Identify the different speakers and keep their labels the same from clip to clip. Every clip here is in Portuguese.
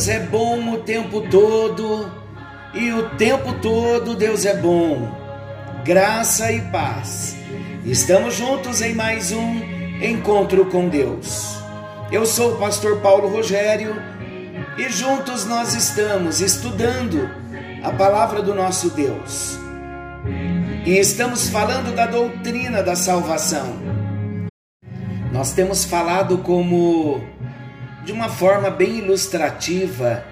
Speaker 1: Deus é bom o tempo todo e o tempo todo Deus é bom. Graça e paz. Estamos juntos em mais um encontro com Deus. Eu sou o pastor Paulo Rogério e juntos nós estamos estudando a palavra do nosso Deus. E estamos falando da doutrina da salvação. Nós temos falado como de uma forma bem ilustrativa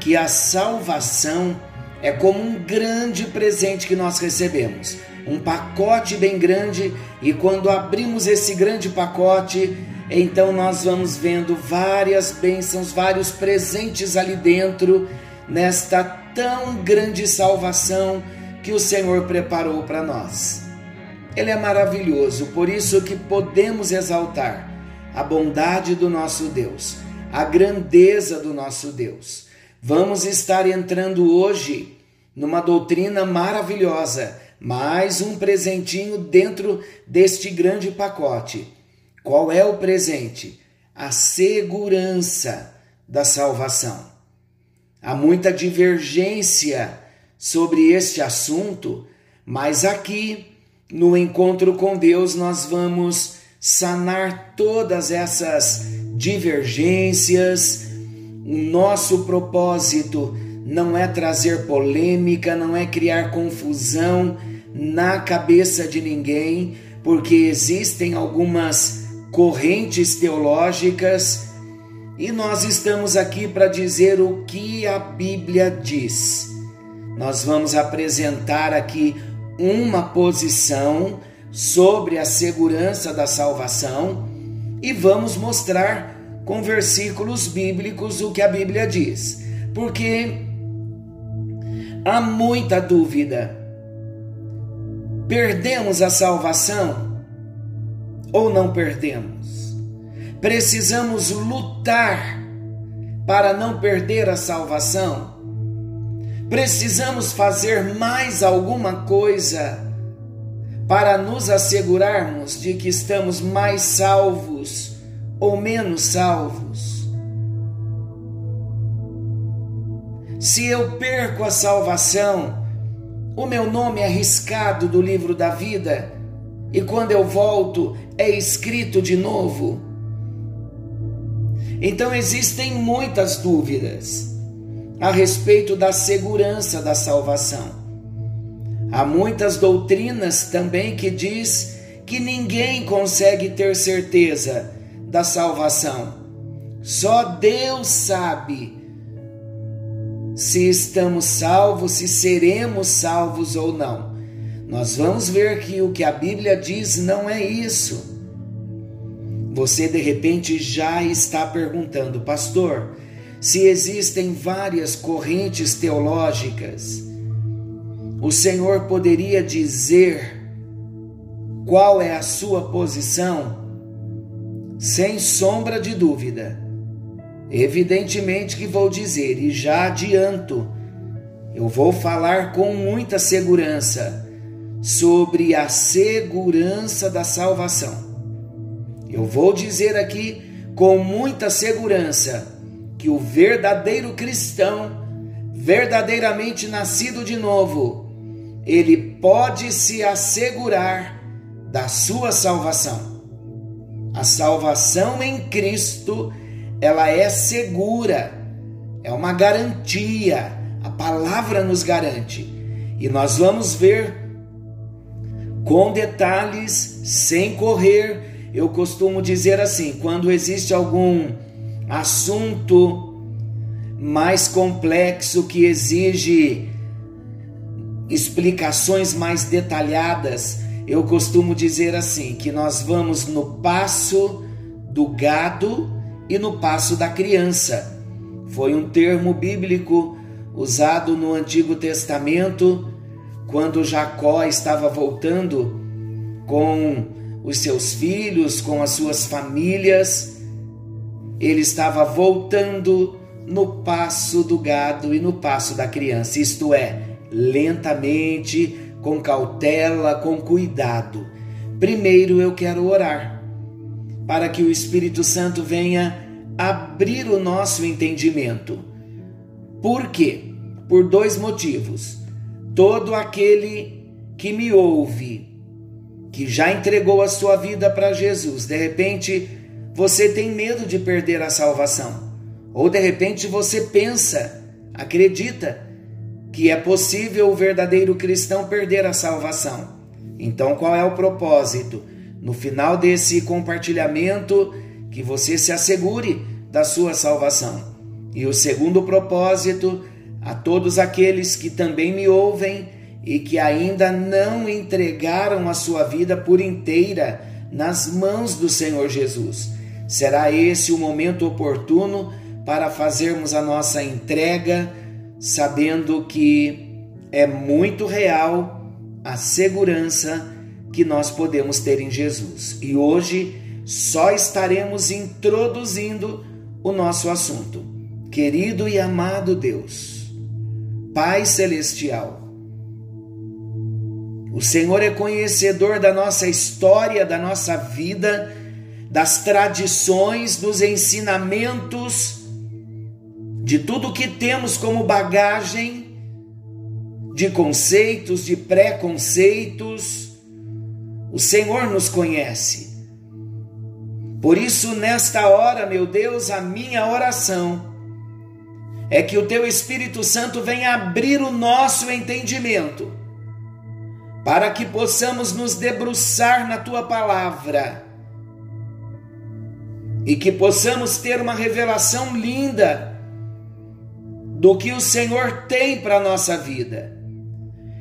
Speaker 1: que a salvação é como um grande presente que nós recebemos, um pacote bem grande, e quando abrimos esse grande pacote, então nós vamos vendo várias bênçãos, vários presentes ali dentro, nesta tão grande salvação que o Senhor preparou para nós. Ele é maravilhoso, por isso que podemos exaltar a bondade do nosso Deus, a grandeza do nosso Deus. Vamos estar entrando hoje numa doutrina maravilhosa, mais um presentinho dentro deste grande pacote. Qual é o presente? A segurança da salvação. Há muita divergência sobre este assunto, mas aqui no encontro com Deus nós vamos sanar todas essas divergências o nosso propósito não é trazer polêmica, não é criar confusão na cabeça de ninguém, porque existem algumas correntes teológicas e nós estamos aqui para dizer o que a Bíblia diz. Nós vamos apresentar aqui uma posição sobre a segurança da salvação e vamos mostrar com versículos bíblicos o que a Bíblia diz, porque há muita dúvida. Perdemos a salvação ou não perdemos? Precisamos lutar para não perder a salvação? Precisamos fazer mais alguma coisa para nos assegurarmos de que estamos mais salvos ou menos salvos. Se eu perco a salvação, o meu nome é riscado do livro da vida e quando eu volto é escrito de novo. Então existem muitas dúvidas a respeito da segurança da salvação. Há muitas doutrinas também que diz que ninguém consegue ter certeza da salvação. Só Deus sabe se estamos salvos, se seremos salvos ou não. Nós vamos ver que o que a Bíblia diz não é isso. Você de repente já está perguntando, pastor, se existem várias correntes teológicas, o Senhor poderia dizer qual é a sua posição? sem sombra de dúvida. Evidentemente que vou dizer, e já adianto, eu vou falar com muita segurança sobre a segurança da salvação. Eu vou dizer aqui com muita segurança que o verdadeiro cristão, verdadeiramente nascido de novo, ele pode se assegurar da sua salvação. A salvação em Cristo, ela é segura, é uma garantia. A palavra nos garante. E nós vamos ver com detalhes, sem correr. Eu costumo dizer assim: quando existe algum assunto mais complexo que exige explicações mais detalhadas, eu costumo dizer assim: que nós vamos no passo do gado e no passo da criança. Foi um termo bíblico usado no Antigo Testamento quando Jacó estava voltando com os seus filhos, com as suas famílias. Ele estava voltando no passo do gado e no passo da criança, isto é, lentamente, com cautela, com cuidado. Primeiro eu quero orar para que o Espírito Santo venha abrir o nosso entendimento. Por quê? Por dois motivos. Todo aquele que me ouve, que já entregou a sua vida para Jesus, de repente você tem medo de perder a salvação. Ou de repente você pensa, acredita que é possível o verdadeiro cristão perder a salvação. Então, qual é o propósito? No final desse compartilhamento, que você se assegure da sua salvação. E o segundo propósito, a todos aqueles que também me ouvem e que ainda não entregaram a sua vida por inteira nas mãos do Senhor Jesus. Será esse o momento oportuno para fazermos a nossa entrega, sabendo que é muito real a segurança que nós podemos ter em Jesus. E hoje só estaremos introduzindo o nosso assunto. Querido e amado Deus, Pai Celestial, o Senhor é conhecedor da nossa história, da nossa vida, das tradições, dos ensinamentos, de tudo que temos como bagagem, de conceitos, de preconceitos. O Senhor nos conhece. Por isso, nesta hora, meu Deus, a minha oração é que o Teu Espírito Santo venha abrir o nosso entendimento para que possamos nos debruçar na tua palavra e que possamos ter uma revelação linda do que o Senhor tem para a nossa vida.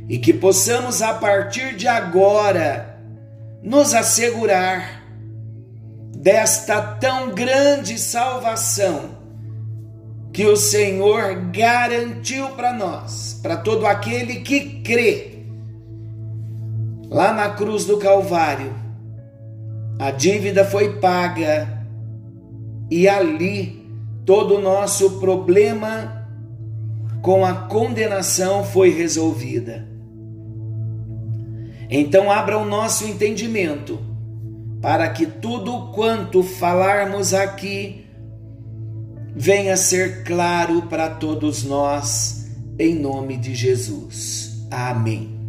Speaker 1: E que possamos a partir de agora nos assegurar desta tão grande salvação que o Senhor garantiu para nós, para todo aquele que crê. Lá na cruz do Calvário, a dívida foi paga e ali todo o nosso problema com a condenação foi resolvida. Então abra o nosso entendimento para que tudo quanto falarmos aqui venha ser claro para todos nós, em nome de Jesus. Amém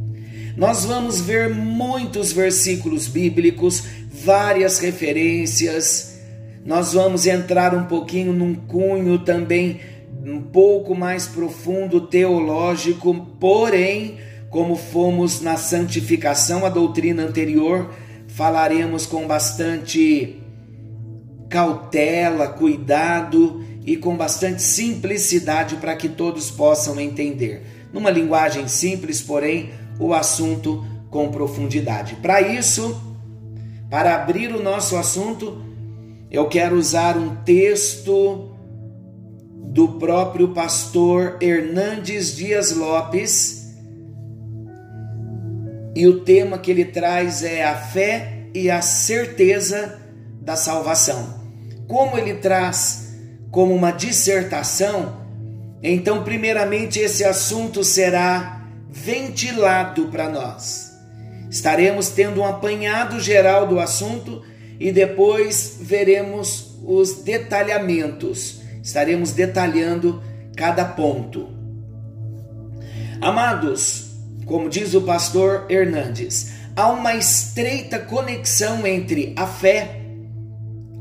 Speaker 1: nós vamos ver muitos versículos bíblicos, várias referências. Nós vamos entrar um pouquinho num cunho também um pouco mais profundo teológico, porém, como fomos na santificação, a doutrina anterior, falaremos com bastante cautela, cuidado e com bastante simplicidade para que todos possam entender. Numa linguagem simples, porém o assunto com profundidade. Para isso, para abrir o nosso assunto, eu quero usar um texto do próprio pastor Hernandes Dias Lopes. E o tema que ele traz é a fé e a certeza da salvação. Como ele traz como uma dissertação, então, primeiramente, esse assunto será ventilado para nós. Estaremos tendo um apanhado geral do assunto e depois veremos os detalhamentos. Estaremos detalhando cada ponto. Amados, como diz o pastor Hernandes, há uma estreita conexão entre a fé,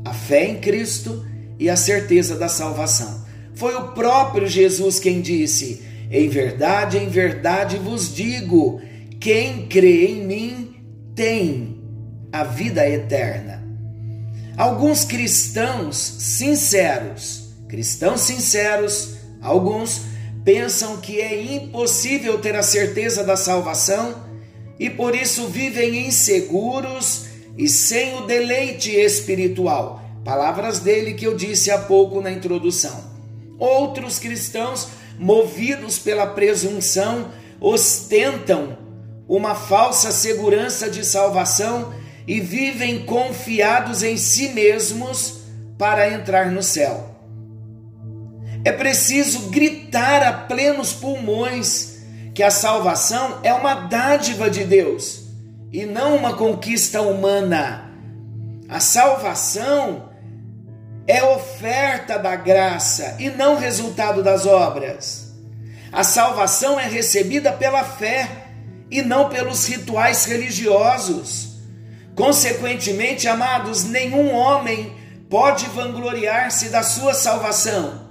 Speaker 1: a fé em Cristo e a certeza da salvação. Foi o próprio Jesus quem disse: em verdade, em verdade vos digo: quem crê em mim tem a vida eterna. Alguns cristãos sinceros, cristãos sinceros, alguns pensam que é impossível ter a certeza da salvação e por isso vivem inseguros e sem o deleite espiritual. Palavras dele que eu disse há pouco na introdução. Outros cristãos movidos pela presunção, ostentam uma falsa segurança de salvação e vivem confiados em si mesmos para entrar no céu. É preciso gritar a plenos pulmões que a salvação é uma dádiva de Deus e não uma conquista humana. A salvação é oferta da graça e não resultado das obras. A salvação é recebida pela fé e não pelos rituais religiosos. Consequentemente, amados, nenhum homem pode vangloriar-se da sua salvação.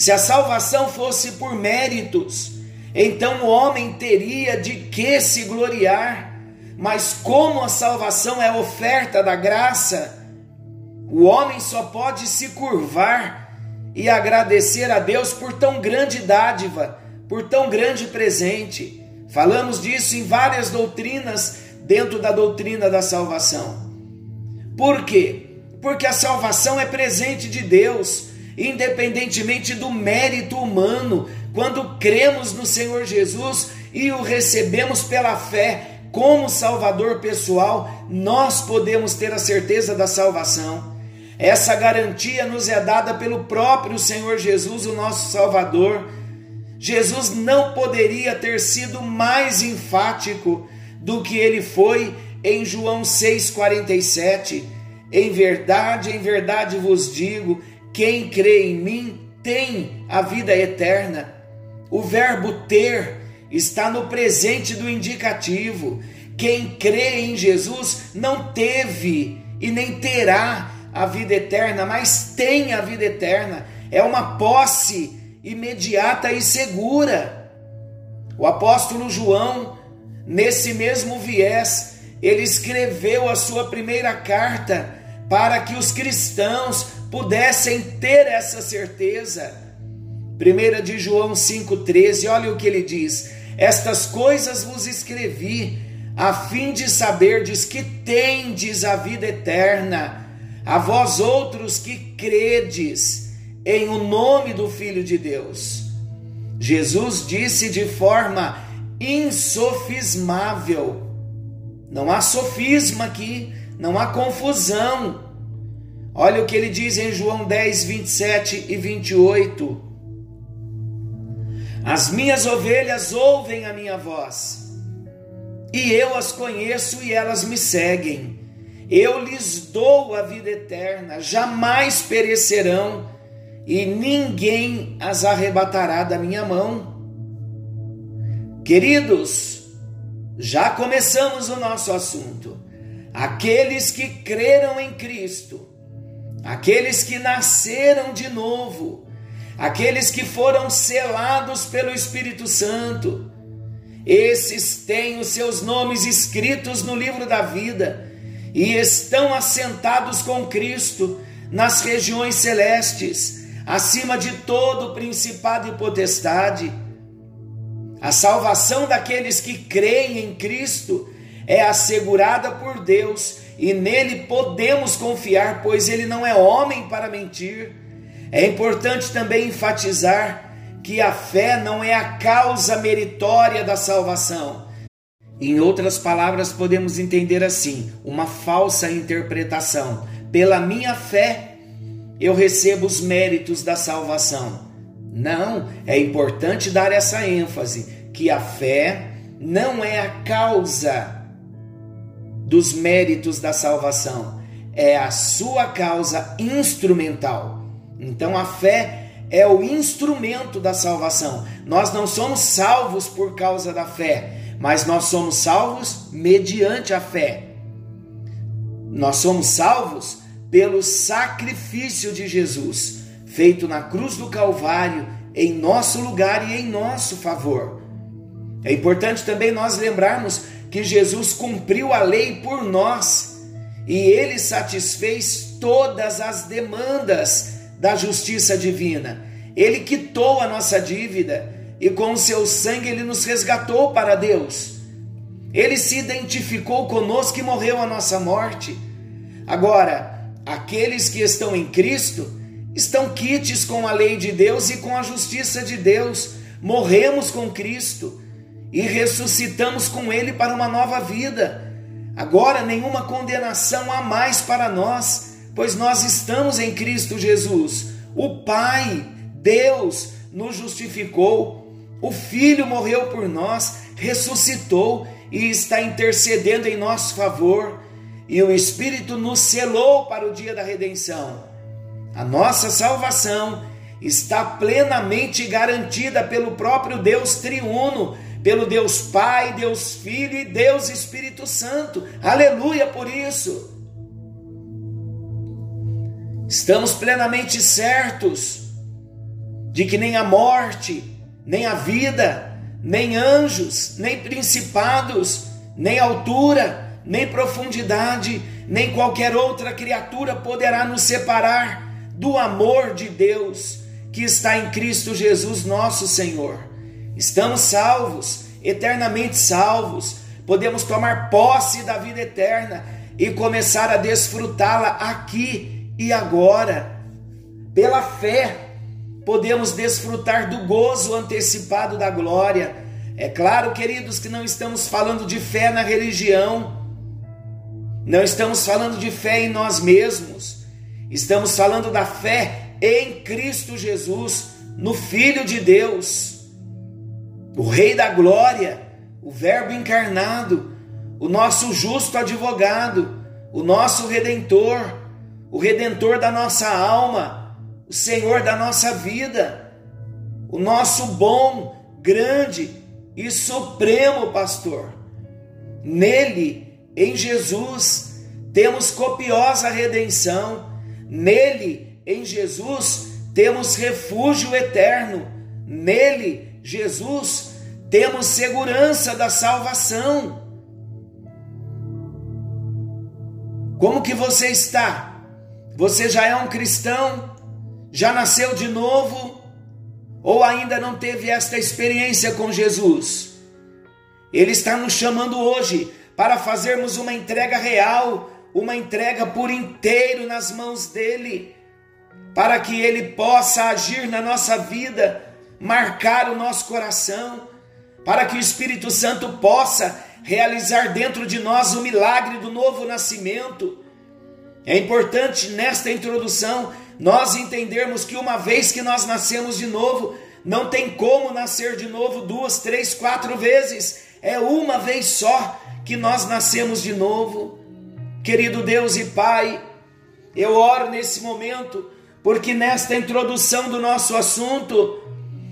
Speaker 1: Se a salvação fosse por méritos, então o homem teria de que se gloriar. Mas como a salvação é oferta da graça, o homem só pode se curvar e agradecer a Deus por tão grande dádiva, por tão grande presente. Falamos disso em várias doutrinas dentro da doutrina da salvação. Por quê? Porque a salvação é presente de Deus, independentemente do mérito humano. Quando cremos no Senhor Jesus e o recebemos pela fé como Salvador pessoal, nós podemos ter a certeza da salvação. Essa garantia nos é dada pelo próprio Senhor Jesus, o nosso Salvador. Jesus não poderia ter sido mais enfático do que ele foi em João 6,47. Em verdade, em verdade vos digo: quem crê em mim tem a vida eterna. O verbo ter está no presente do indicativo. Quem crê em Jesus não teve e nem terá a vida eterna, mas tem a vida eterna. É uma posse imediata e segura. O apóstolo João, nesse mesmo viés, ele escreveu a sua primeira carta para que os cristãos pudessem ter essa certeza. 1 de João 5,13, olha o que ele diz: Estas coisas vos escrevi, a fim de saberdes que tendes a vida eterna a vós outros que credes em o nome do Filho de Deus. Jesus disse de forma insofismável, não há sofisma aqui, não há confusão. Olha o que ele diz em João 10, 27 e 28. As minhas ovelhas ouvem a minha voz, e eu as conheço e elas me seguem. Eu lhes dou a vida eterna, jamais perecerão, e ninguém as arrebatará da minha mão. Queridos, já começamos o nosso assunto. Aqueles que creram em Cristo, aqueles que nasceram de novo, aqueles que foram selados pelo Espírito Santo, esses têm os seus nomes escritos no livro da vida e estão assentados com Cristo nas regiões celestes, acima de todo principado e potestade. A salvação daqueles que creem em Cristo é assegurada por Deus e nele podemos confiar, pois ele não é homem para mentir. É importante também enfatizar que a fé não é a causa meritória da salvação em outras palavras, podemos entender assim: uma falsa interpretação. Pela minha fé, eu recebo os méritos da salvação. Não, é importante dar essa ênfase que a fé não é a causa dos méritos da salvação, é a sua causa instrumental. Então a fé é o instrumento da salvação. Nós não somos salvos por causa da fé, mas nós somos salvos mediante a fé. Nós somos salvos pelo sacrifício de Jesus, feito na cruz do Calvário, em nosso lugar e em nosso favor. É importante também nós lembrarmos que Jesus cumpriu a lei por nós e ele satisfez todas as demandas da justiça divina. Ele quitou a nossa dívida e com o seu sangue ele nos resgatou para Deus. Ele se identificou conosco e morreu a nossa morte. Agora, aqueles que estão em Cristo estão quites com a lei de Deus e com a justiça de Deus. Morremos com Cristo e ressuscitamos com Ele para uma nova vida. Agora, nenhuma condenação há mais para nós, pois nós estamos em Cristo Jesus. O Pai, Deus, nos justificou o Filho morreu por nós, ressuscitou e está intercedendo em nosso favor, e o Espírito nos selou para o dia da redenção. A nossa salvação está plenamente garantida pelo próprio Deus triuno, pelo Deus Pai, Deus Filho e Deus Espírito Santo. Aleluia por isso. Estamos plenamente certos de que nem a morte, nem a vida, nem anjos, nem principados, nem altura, nem profundidade, nem qualquer outra criatura poderá nos separar do amor de Deus que está em Cristo Jesus, nosso Senhor. Estamos salvos, eternamente salvos, podemos tomar posse da vida eterna e começar a desfrutá-la aqui e agora. Pela fé, podemos desfrutar do gozo antecipado da glória. É claro, queridos, que não estamos falando de fé na religião, não estamos falando de fé em nós mesmos, estamos falando da fé em Cristo Jesus, no Filho de Deus, o Rei da Glória, o Verbo encarnado, o nosso justo advogado, o nosso redentor, o redentor da nossa alma, o Senhor da nossa vida, o nosso bom, grande e supremo pastor. Nele, em Jesus, temos copiosa redenção, nele em Jesus temos refúgio eterno. Nele, Jesus, temos segurança da salvação. Como que você está? Você já é um cristão? Já nasceu de novo? Ou ainda não teve esta experiência com Jesus? Ele está nos chamando hoje para fazermos uma entrega real, uma entrega por inteiro nas mãos dele para que Ele possa agir na nossa vida, marcar o nosso coração, para que o Espírito Santo possa realizar dentro de nós o milagre do novo nascimento. É importante nesta introdução nós entendermos que uma vez que nós nascemos de novo, não tem como nascer de novo duas, três, quatro vezes. É uma vez só que nós nascemos de novo. Querido Deus e Pai, eu oro nesse momento porque nesta introdução do nosso assunto,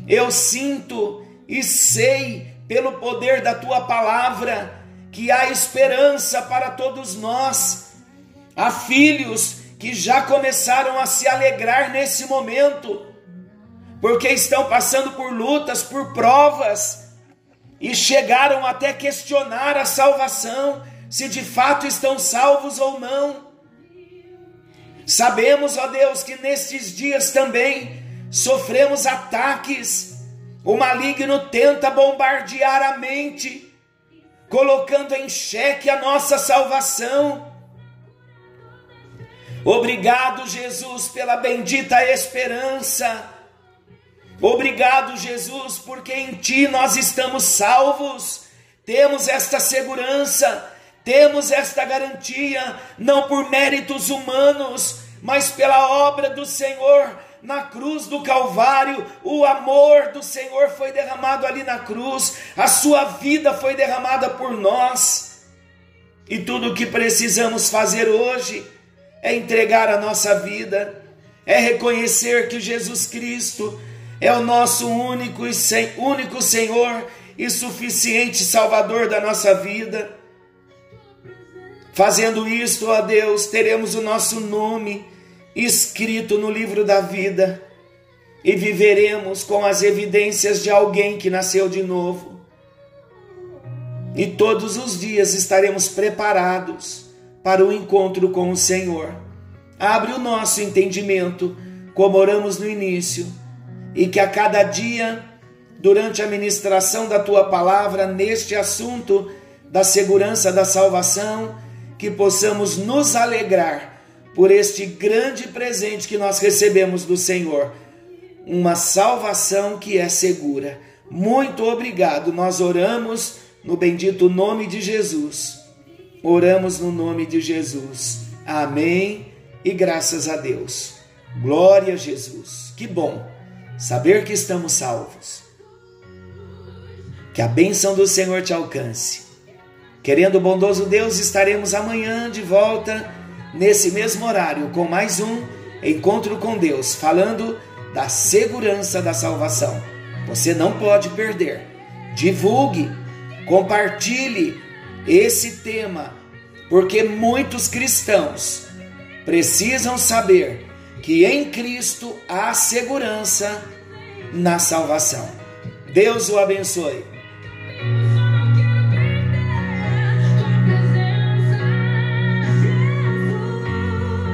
Speaker 1: eu sinto e sei, pelo poder da tua palavra, que há esperança para todos nós. Há filhos que já começaram a se alegrar nesse momento, porque estão passando por lutas, por provas, e chegaram até questionar a salvação, se de fato estão salvos ou não. Sabemos, ó Deus, que nestes dias também sofremos ataques. O maligno tenta bombardear a mente, colocando em xeque a nossa salvação. Obrigado, Jesus, pela bendita esperança. Obrigado, Jesus, porque em Ti nós estamos salvos, temos esta segurança temos esta garantia não por méritos humanos, mas pela obra do Senhor na cruz do Calvário, o amor do Senhor foi derramado ali na cruz, a sua vida foi derramada por nós. E tudo o que precisamos fazer hoje é entregar a nossa vida, é reconhecer que Jesus Cristo é o nosso único e sem, único Senhor e suficiente Salvador da nossa vida. Fazendo isto, ó Deus, teremos o nosso nome escrito no livro da vida e viveremos com as evidências de alguém que nasceu de novo. E todos os dias estaremos preparados para o encontro com o Senhor. Abre o nosso entendimento, como oramos no início, e que a cada dia, durante a ministração da tua palavra neste assunto da segurança da salvação, que possamos nos alegrar por este grande presente que nós recebemos do Senhor, uma salvação que é segura. Muito obrigado. Nós oramos no bendito nome de Jesus. Oramos no nome de Jesus. Amém. E graças a Deus. Glória a Jesus. Que bom saber que estamos salvos. Que a bênção do Senhor te alcance Querendo o bondoso Deus, estaremos amanhã de volta nesse mesmo horário com mais um Encontro com Deus, falando da segurança da salvação. Você não pode perder. Divulgue, compartilhe esse tema, porque muitos cristãos precisam saber que em Cristo há segurança na salvação. Deus o abençoe.